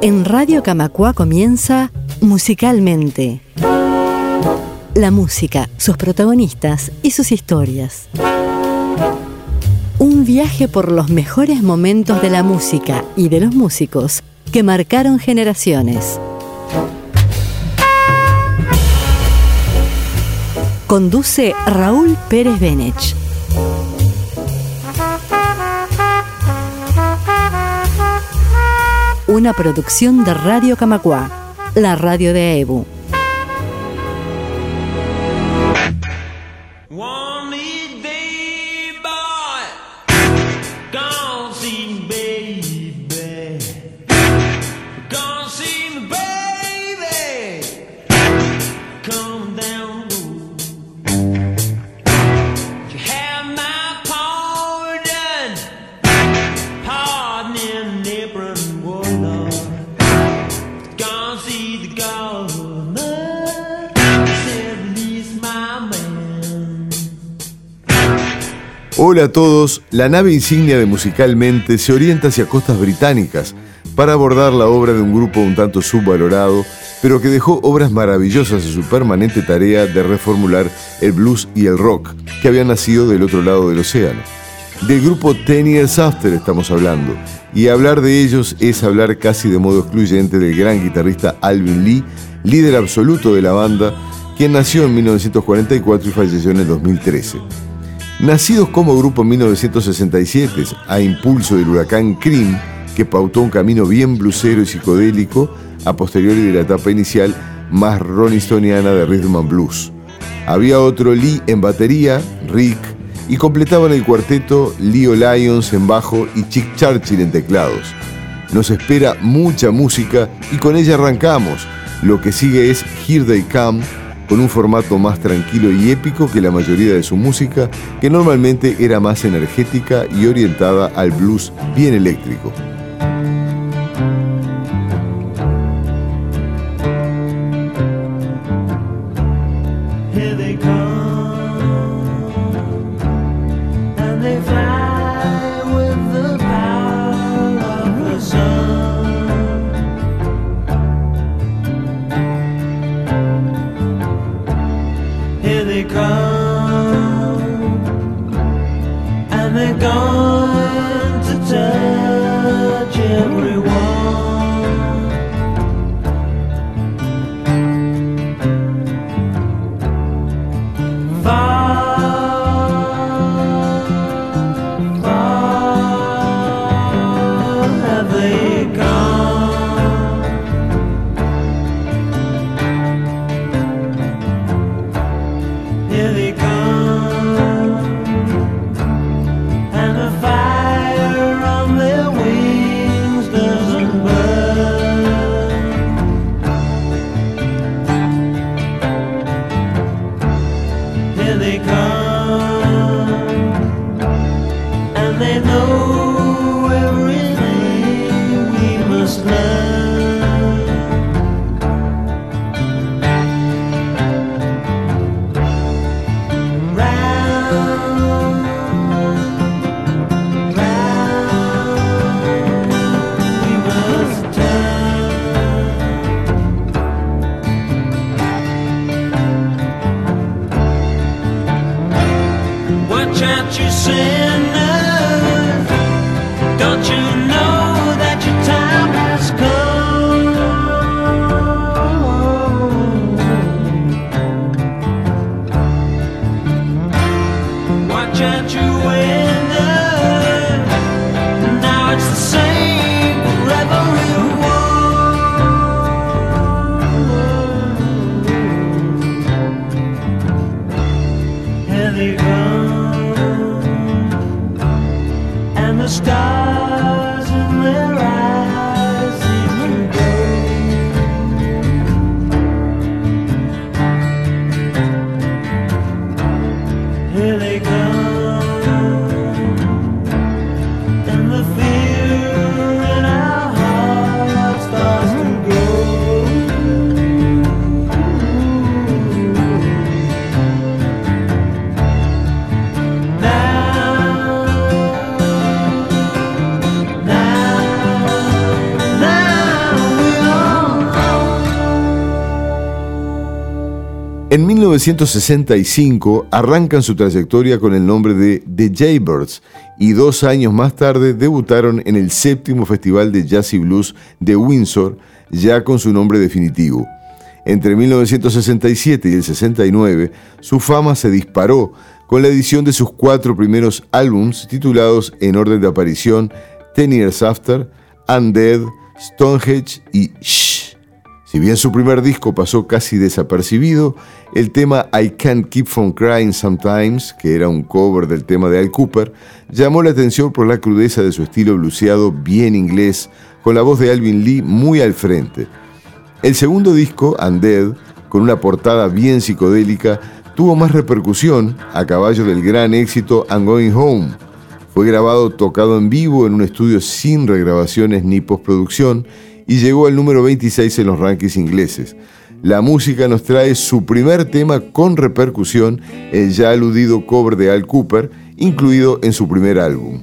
En Radio Camacua comienza Musicalmente. La música, sus protagonistas y sus historias. Un viaje por los mejores momentos de la música y de los músicos que marcaron generaciones. Conduce Raúl Pérez Benech. Una producción de Radio Camacua, la radio de EBU. A todos, la nave insignia de Musicalmente se orienta hacia costas británicas para abordar la obra de un grupo un tanto subvalorado, pero que dejó obras maravillosas en su permanente tarea de reformular el blues y el rock que habían nacido del otro lado del océano. Del grupo Ten Years After estamos hablando, y hablar de ellos es hablar casi de modo excluyente del gran guitarrista Alvin Lee, líder absoluto de la banda, quien nació en 1944 y falleció en el 2013. Nacidos como grupo en 1967 a impulso del huracán Cream, que pautó un camino bien blusero y psicodélico a posteriori de la etapa inicial más ronistoniana de rhythm and blues. Había otro Lee en batería, Rick, y completaban el cuarteto Leo Lyons en bajo y Chick Churchill en teclados. Nos espera mucha música y con ella arrancamos. Lo que sigue es Here They Come con un formato más tranquilo y épico que la mayoría de su música, que normalmente era más energética y orientada al blues bien eléctrico. say 1965 arrancan su trayectoria con el nombre de The Jaybirds y dos años más tarde debutaron en el séptimo Festival de Jazz y Blues de Windsor, ya con su nombre definitivo. Entre 1967 y el 69, su fama se disparó con la edición de sus cuatro primeros álbums titulados en orden de aparición Ten Years After, Undead, Stonehenge y Shh. Si bien su primer disco pasó casi desapercibido, el tema I Can't Keep From Crying Sometimes, que era un cover del tema de Al Cooper, llamó la atención por la crudeza de su estilo bluseado bien inglés, con la voz de Alvin Lee muy al frente. El segundo disco, Undead, con una portada bien psicodélica, tuvo más repercusión a caballo del gran éxito I'm Going Home. Fue grabado tocado en vivo en un estudio sin regrabaciones ni postproducción y llegó al número 26 en los rankings ingleses. La música nos trae su primer tema con repercusión, el ya aludido cover de Al Cooper, incluido en su primer álbum.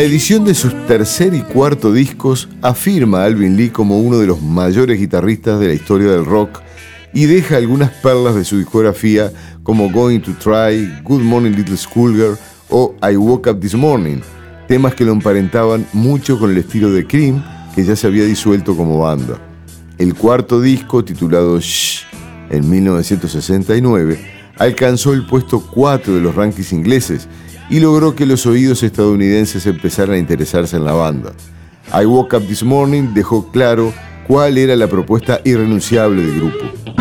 La edición de sus tercer y cuarto discos afirma a Alvin Lee como uno de los mayores guitarristas de la historia del rock y deja algunas perlas de su discografía como Going to Try, Good Morning Little Schoolgirl o I Woke Up This Morning, temas que lo emparentaban mucho con el estilo de Cream que ya se había disuelto como banda. El cuarto disco, titulado Shh, en 1969, alcanzó el puesto 4 de los rankings ingleses y logró que los oídos estadounidenses empezaran a interesarse en la banda. I Woke Up This Morning dejó claro cuál era la propuesta irrenunciable del grupo.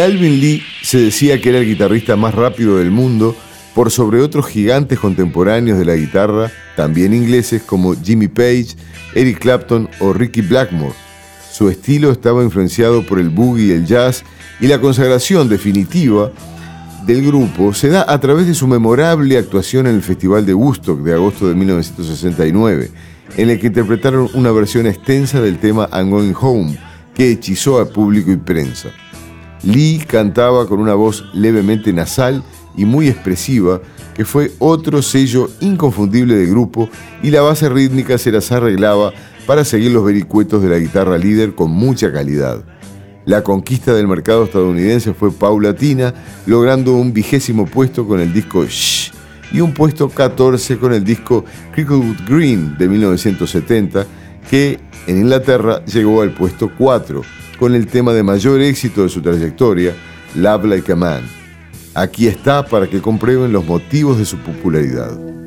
Alvin Lee se decía que era el guitarrista más rápido del mundo por sobre otros gigantes contemporáneos de la guitarra, también ingleses como Jimmy Page, Eric Clapton o Ricky Blackmore. Su estilo estaba influenciado por el boogie y el jazz y la consagración definitiva del grupo se da a través de su memorable actuación en el Festival de Woodstock de agosto de 1969, en el que interpretaron una versión extensa del tema I'm Going Home, que hechizó al público y prensa. Lee cantaba con una voz levemente nasal y muy expresiva, que fue otro sello inconfundible del grupo, y la base rítmica se las arreglaba para seguir los vericuetos de la guitarra líder con mucha calidad. La conquista del mercado estadounidense fue paulatina, logrando un vigésimo puesto con el disco Shh y un puesto 14 con el disco Cricklewood Green de 1970, que en Inglaterra llegó al puesto 4 con el tema de mayor éxito de su trayectoria, Love Like a Man. Aquí está para que comprueben los motivos de su popularidad.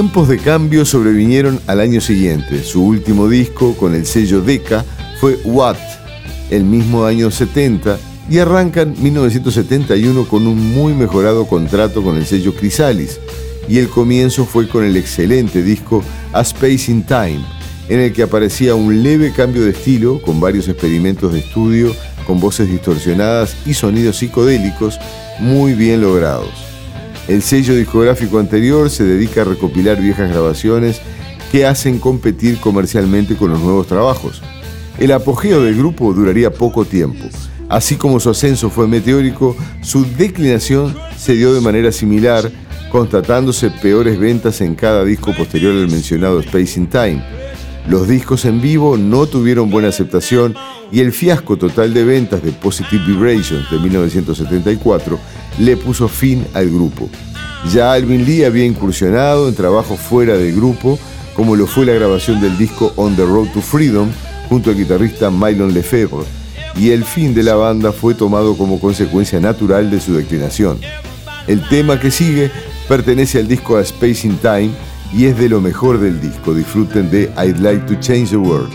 Tiempos de cambio sobrevinieron al año siguiente. Su último disco con el sello Decca fue What, el mismo año 70, y arrancan 1971 con un muy mejorado contrato con el sello Chrysalis. Y el comienzo fue con el excelente disco A Space in Time, en el que aparecía un leve cambio de estilo con varios experimentos de estudio con voces distorsionadas y sonidos psicodélicos muy bien logrados. El sello discográfico anterior se dedica a recopilar viejas grabaciones que hacen competir comercialmente con los nuevos trabajos. El apogeo del grupo duraría poco tiempo. Así como su ascenso fue meteórico, su declinación se dio de manera similar, constatándose peores ventas en cada disco posterior al mencionado Space in Time los discos en vivo no tuvieron buena aceptación y el fiasco total de ventas de Positive Vibrations de 1974 le puso fin al grupo. Ya Alvin Lee había incursionado en trabajos fuera del grupo, como lo fue la grabación del disco On the Road to Freedom junto al guitarrista Mylon Lefebvre, y el fin de la banda fue tomado como consecuencia natural de su declinación. El tema que sigue pertenece al disco A Space in Time, y es de lo mejor del disco. Disfruten de I'd Like to Change the World.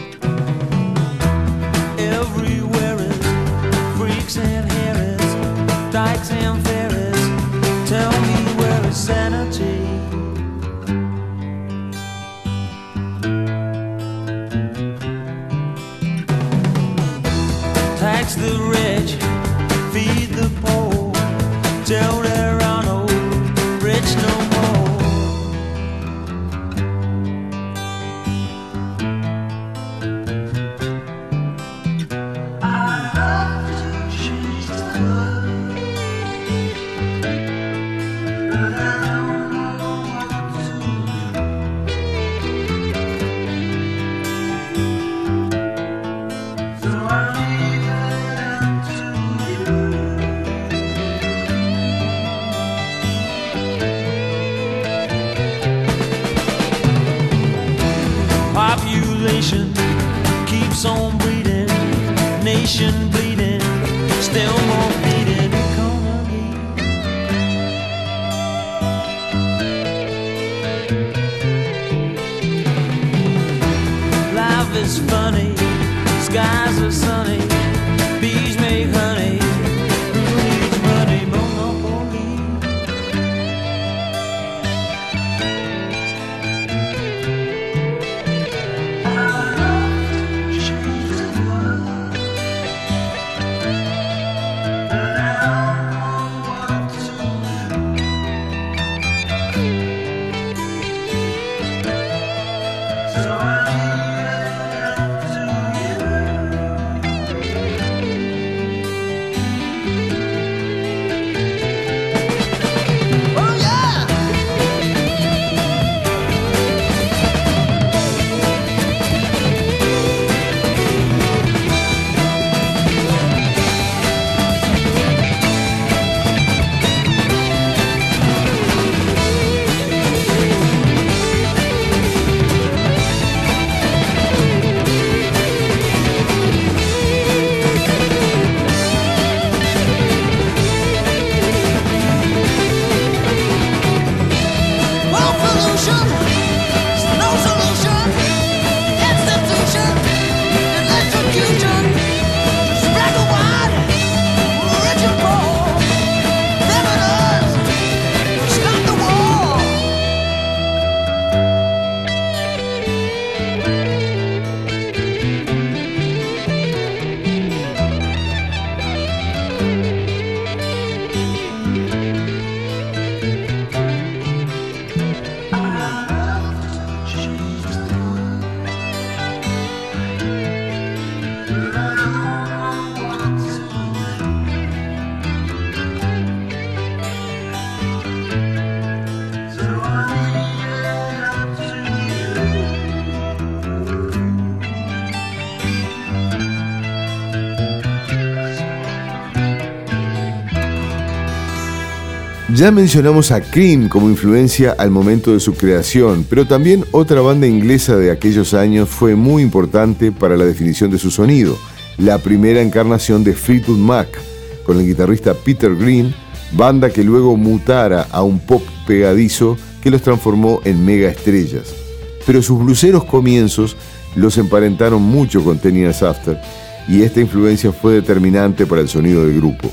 love is funny. Skies are sunny. Bees make honey. Ya mencionamos a Cream como influencia al momento de su creación, pero también otra banda inglesa de aquellos años fue muy importante para la definición de su sonido, la primera encarnación de Fleetwood Mac, con el guitarrista Peter Green, banda que luego mutara a un pop pegadizo que los transformó en mega estrellas. Pero sus bluseros comienzos los emparentaron mucho con Ten After y esta influencia fue determinante para el sonido del grupo.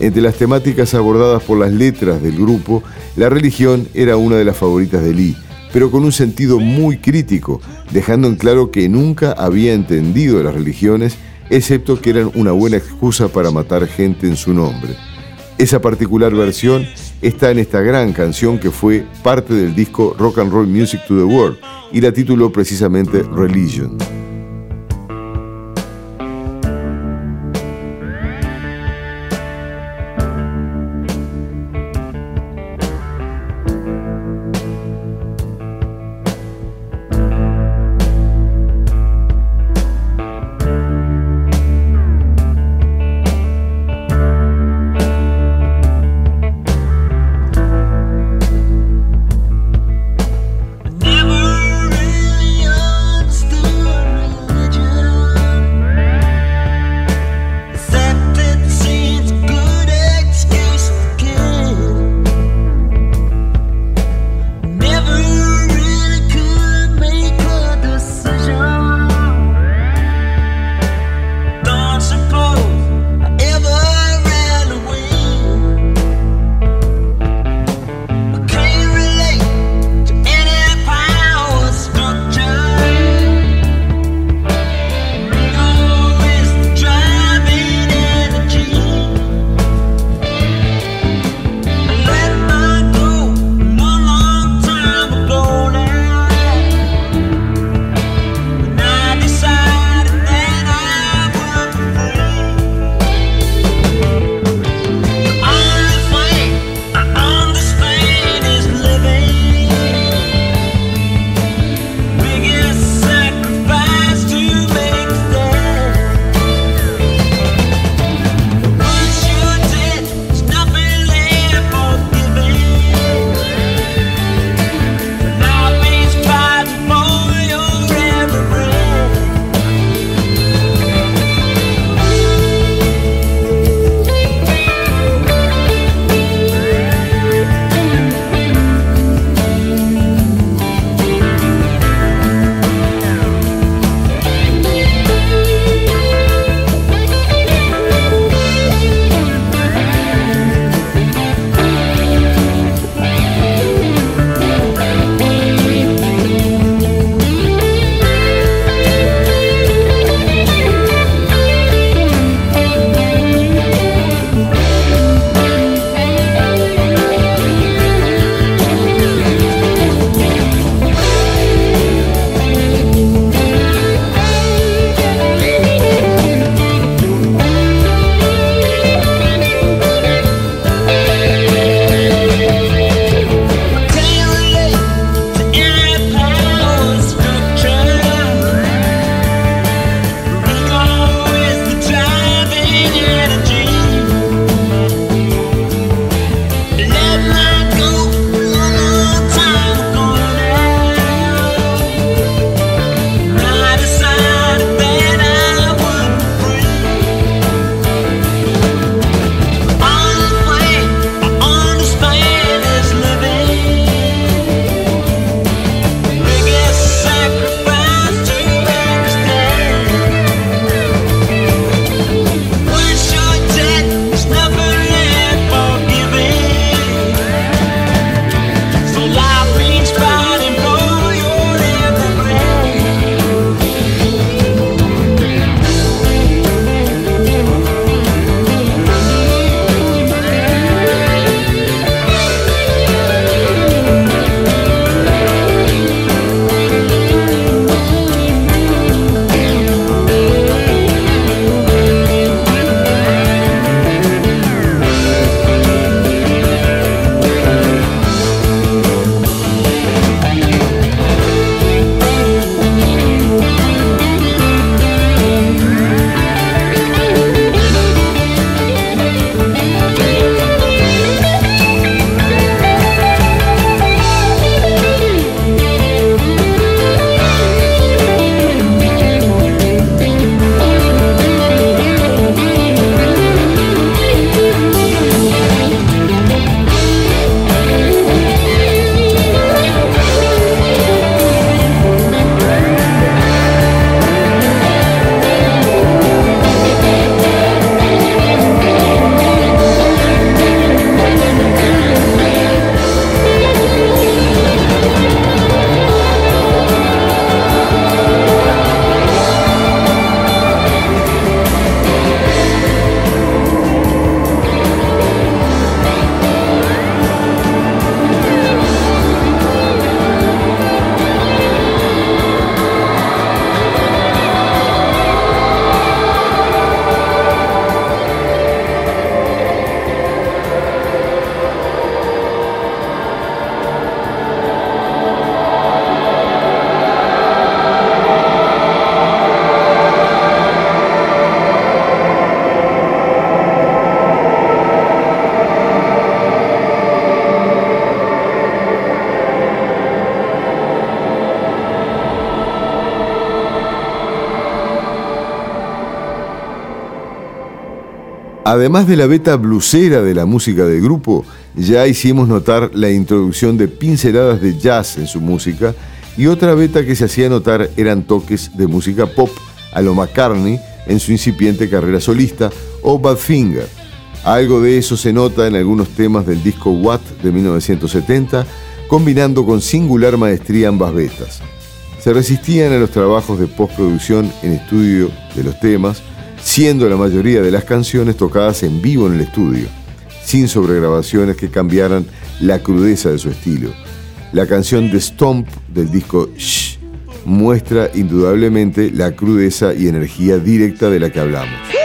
Entre las temáticas abordadas por las letras del grupo, la religión era una de las favoritas de Lee, pero con un sentido muy crítico, dejando en claro que nunca había entendido las religiones, excepto que eran una buena excusa para matar gente en su nombre. Esa particular versión está en esta gran canción que fue parte del disco Rock and Roll Music to the World y la tituló precisamente Religion. Además de la beta blusera de la música del grupo, ya hicimos notar la introducción de pinceladas de jazz en su música y otra beta que se hacía notar eran toques de música pop a lo McCartney en su incipiente carrera solista o Badfinger. Algo de eso se nota en algunos temas del disco What de 1970, combinando con singular maestría ambas betas. Se resistían a los trabajos de postproducción en estudio de los temas, siendo la mayoría de las canciones tocadas en vivo en el estudio, sin sobregrabaciones que cambiaran la crudeza de su estilo. La canción The Stomp del disco Shh muestra indudablemente la crudeza y energía directa de la que hablamos.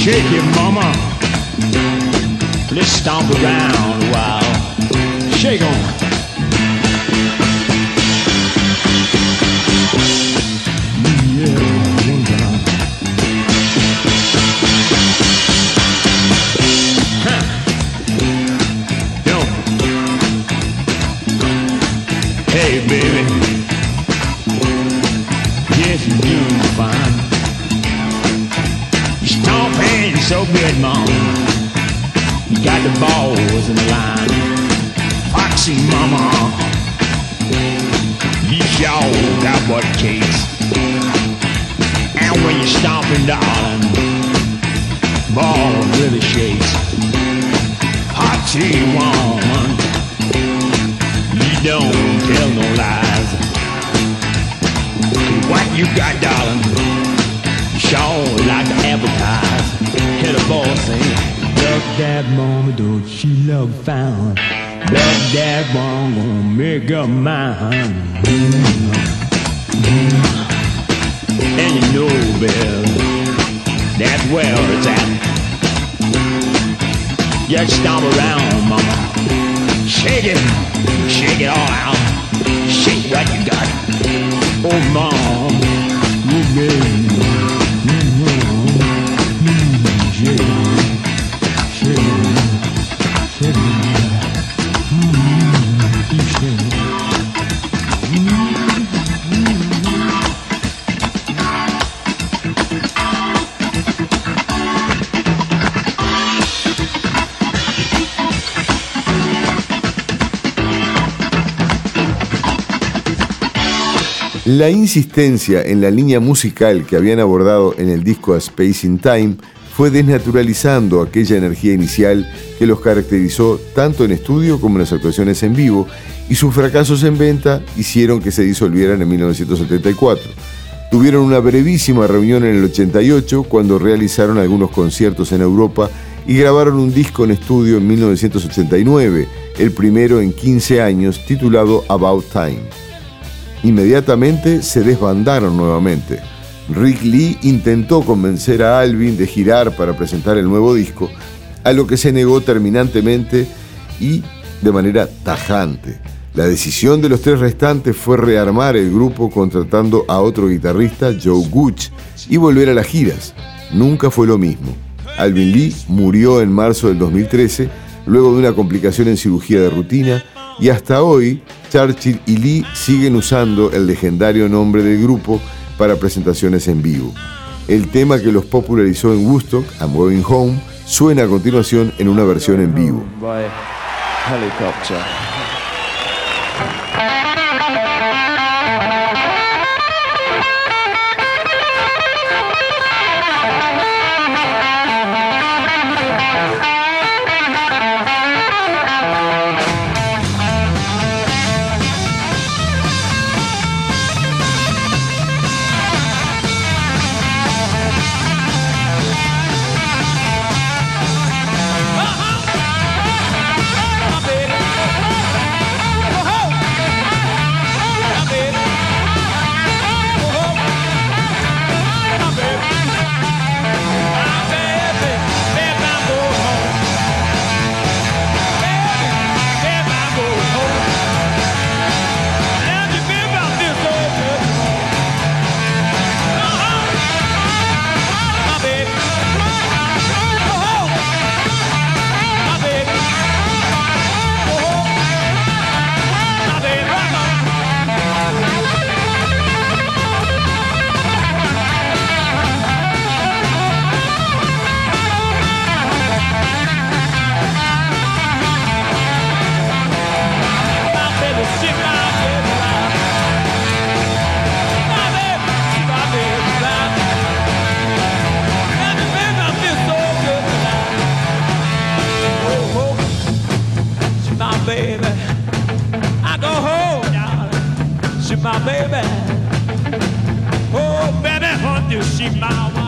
Shake it, mama. Let's stomp around a while. Shake on. Hey, baby. so good, mom. You got the balls in the line. Foxy mama. You sure got what it takes. And when you're stomping, darling, ball really shakes. Hot woman. You don't tell no lies. What you got, darling, sure like to advertise little boy sing. Love that mama, don't she love fine? Love that one, gonna make up mine. And you know, Bill, that's where it's at. Just stomp around, mama. Shake it, shake it all out. Shake what you got. Oh, mom, you made La insistencia en la línea musical que habían abordado en el disco Space in Time fue desnaturalizando aquella energía inicial que los caracterizó tanto en estudio como en las actuaciones en vivo, y sus fracasos en venta hicieron que se disolvieran en 1974. Tuvieron una brevísima reunión en el 88 cuando realizaron algunos conciertos en Europa y grabaron un disco en estudio en 1989, el primero en 15 años, titulado About Time. Inmediatamente se desbandaron nuevamente. Rick Lee intentó convencer a Alvin de girar para presentar el nuevo disco, a lo que se negó terminantemente y de manera tajante. La decisión de los tres restantes fue rearmar el grupo contratando a otro guitarrista, Joe Gooch, y volver a las giras. Nunca fue lo mismo. Alvin Lee murió en marzo del 2013 luego de una complicación en cirugía de rutina y hasta hoy Churchill y Lee siguen usando el legendario nombre del grupo para presentaciones en vivo. El tema que los popularizó en Woodstock, I'm Going Home, suena a continuación en una versión en vivo. my way.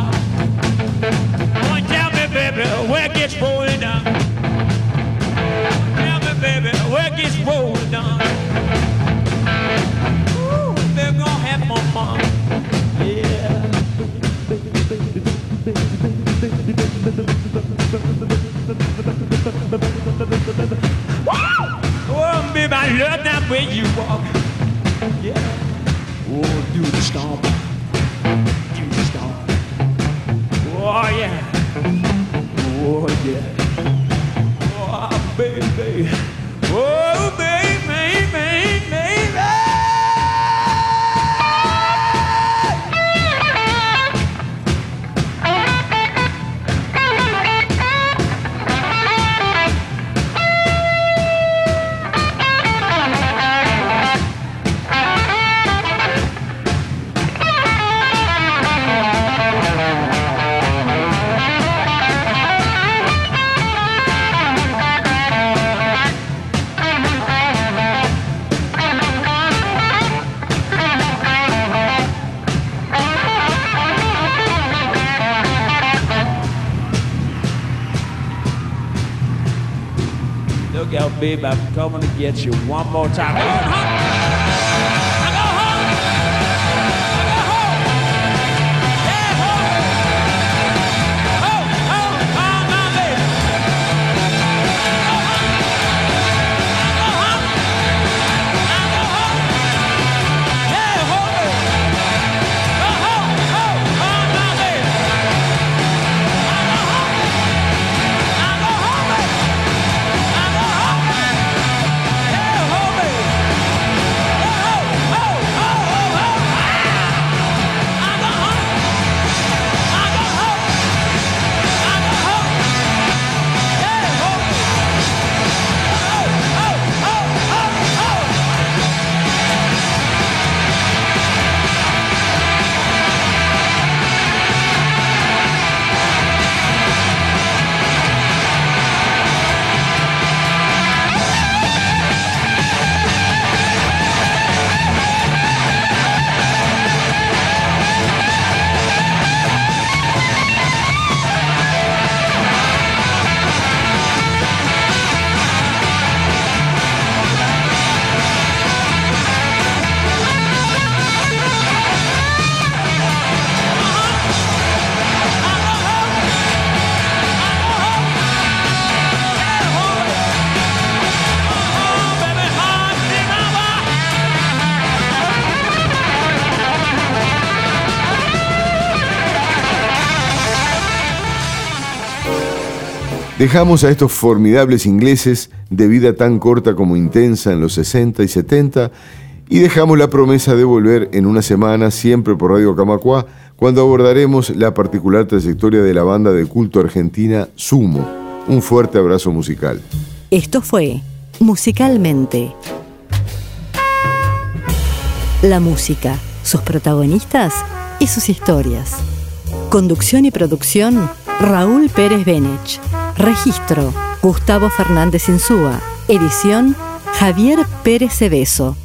Babe, I'm coming to get you one more time. Dejamos a estos formidables ingleses de vida tan corta como intensa en los 60 y 70 y dejamos la promesa de volver en una semana siempre por Radio Camacua cuando abordaremos la particular trayectoria de la banda de culto argentina Sumo. Un fuerte abrazo musical. Esto fue Musicalmente. La música, sus protagonistas y sus historias. Conducción y producción, Raúl Pérez Benech. Registro, Gustavo Fernández Insúa. Edición, Javier Pérez Cebeso.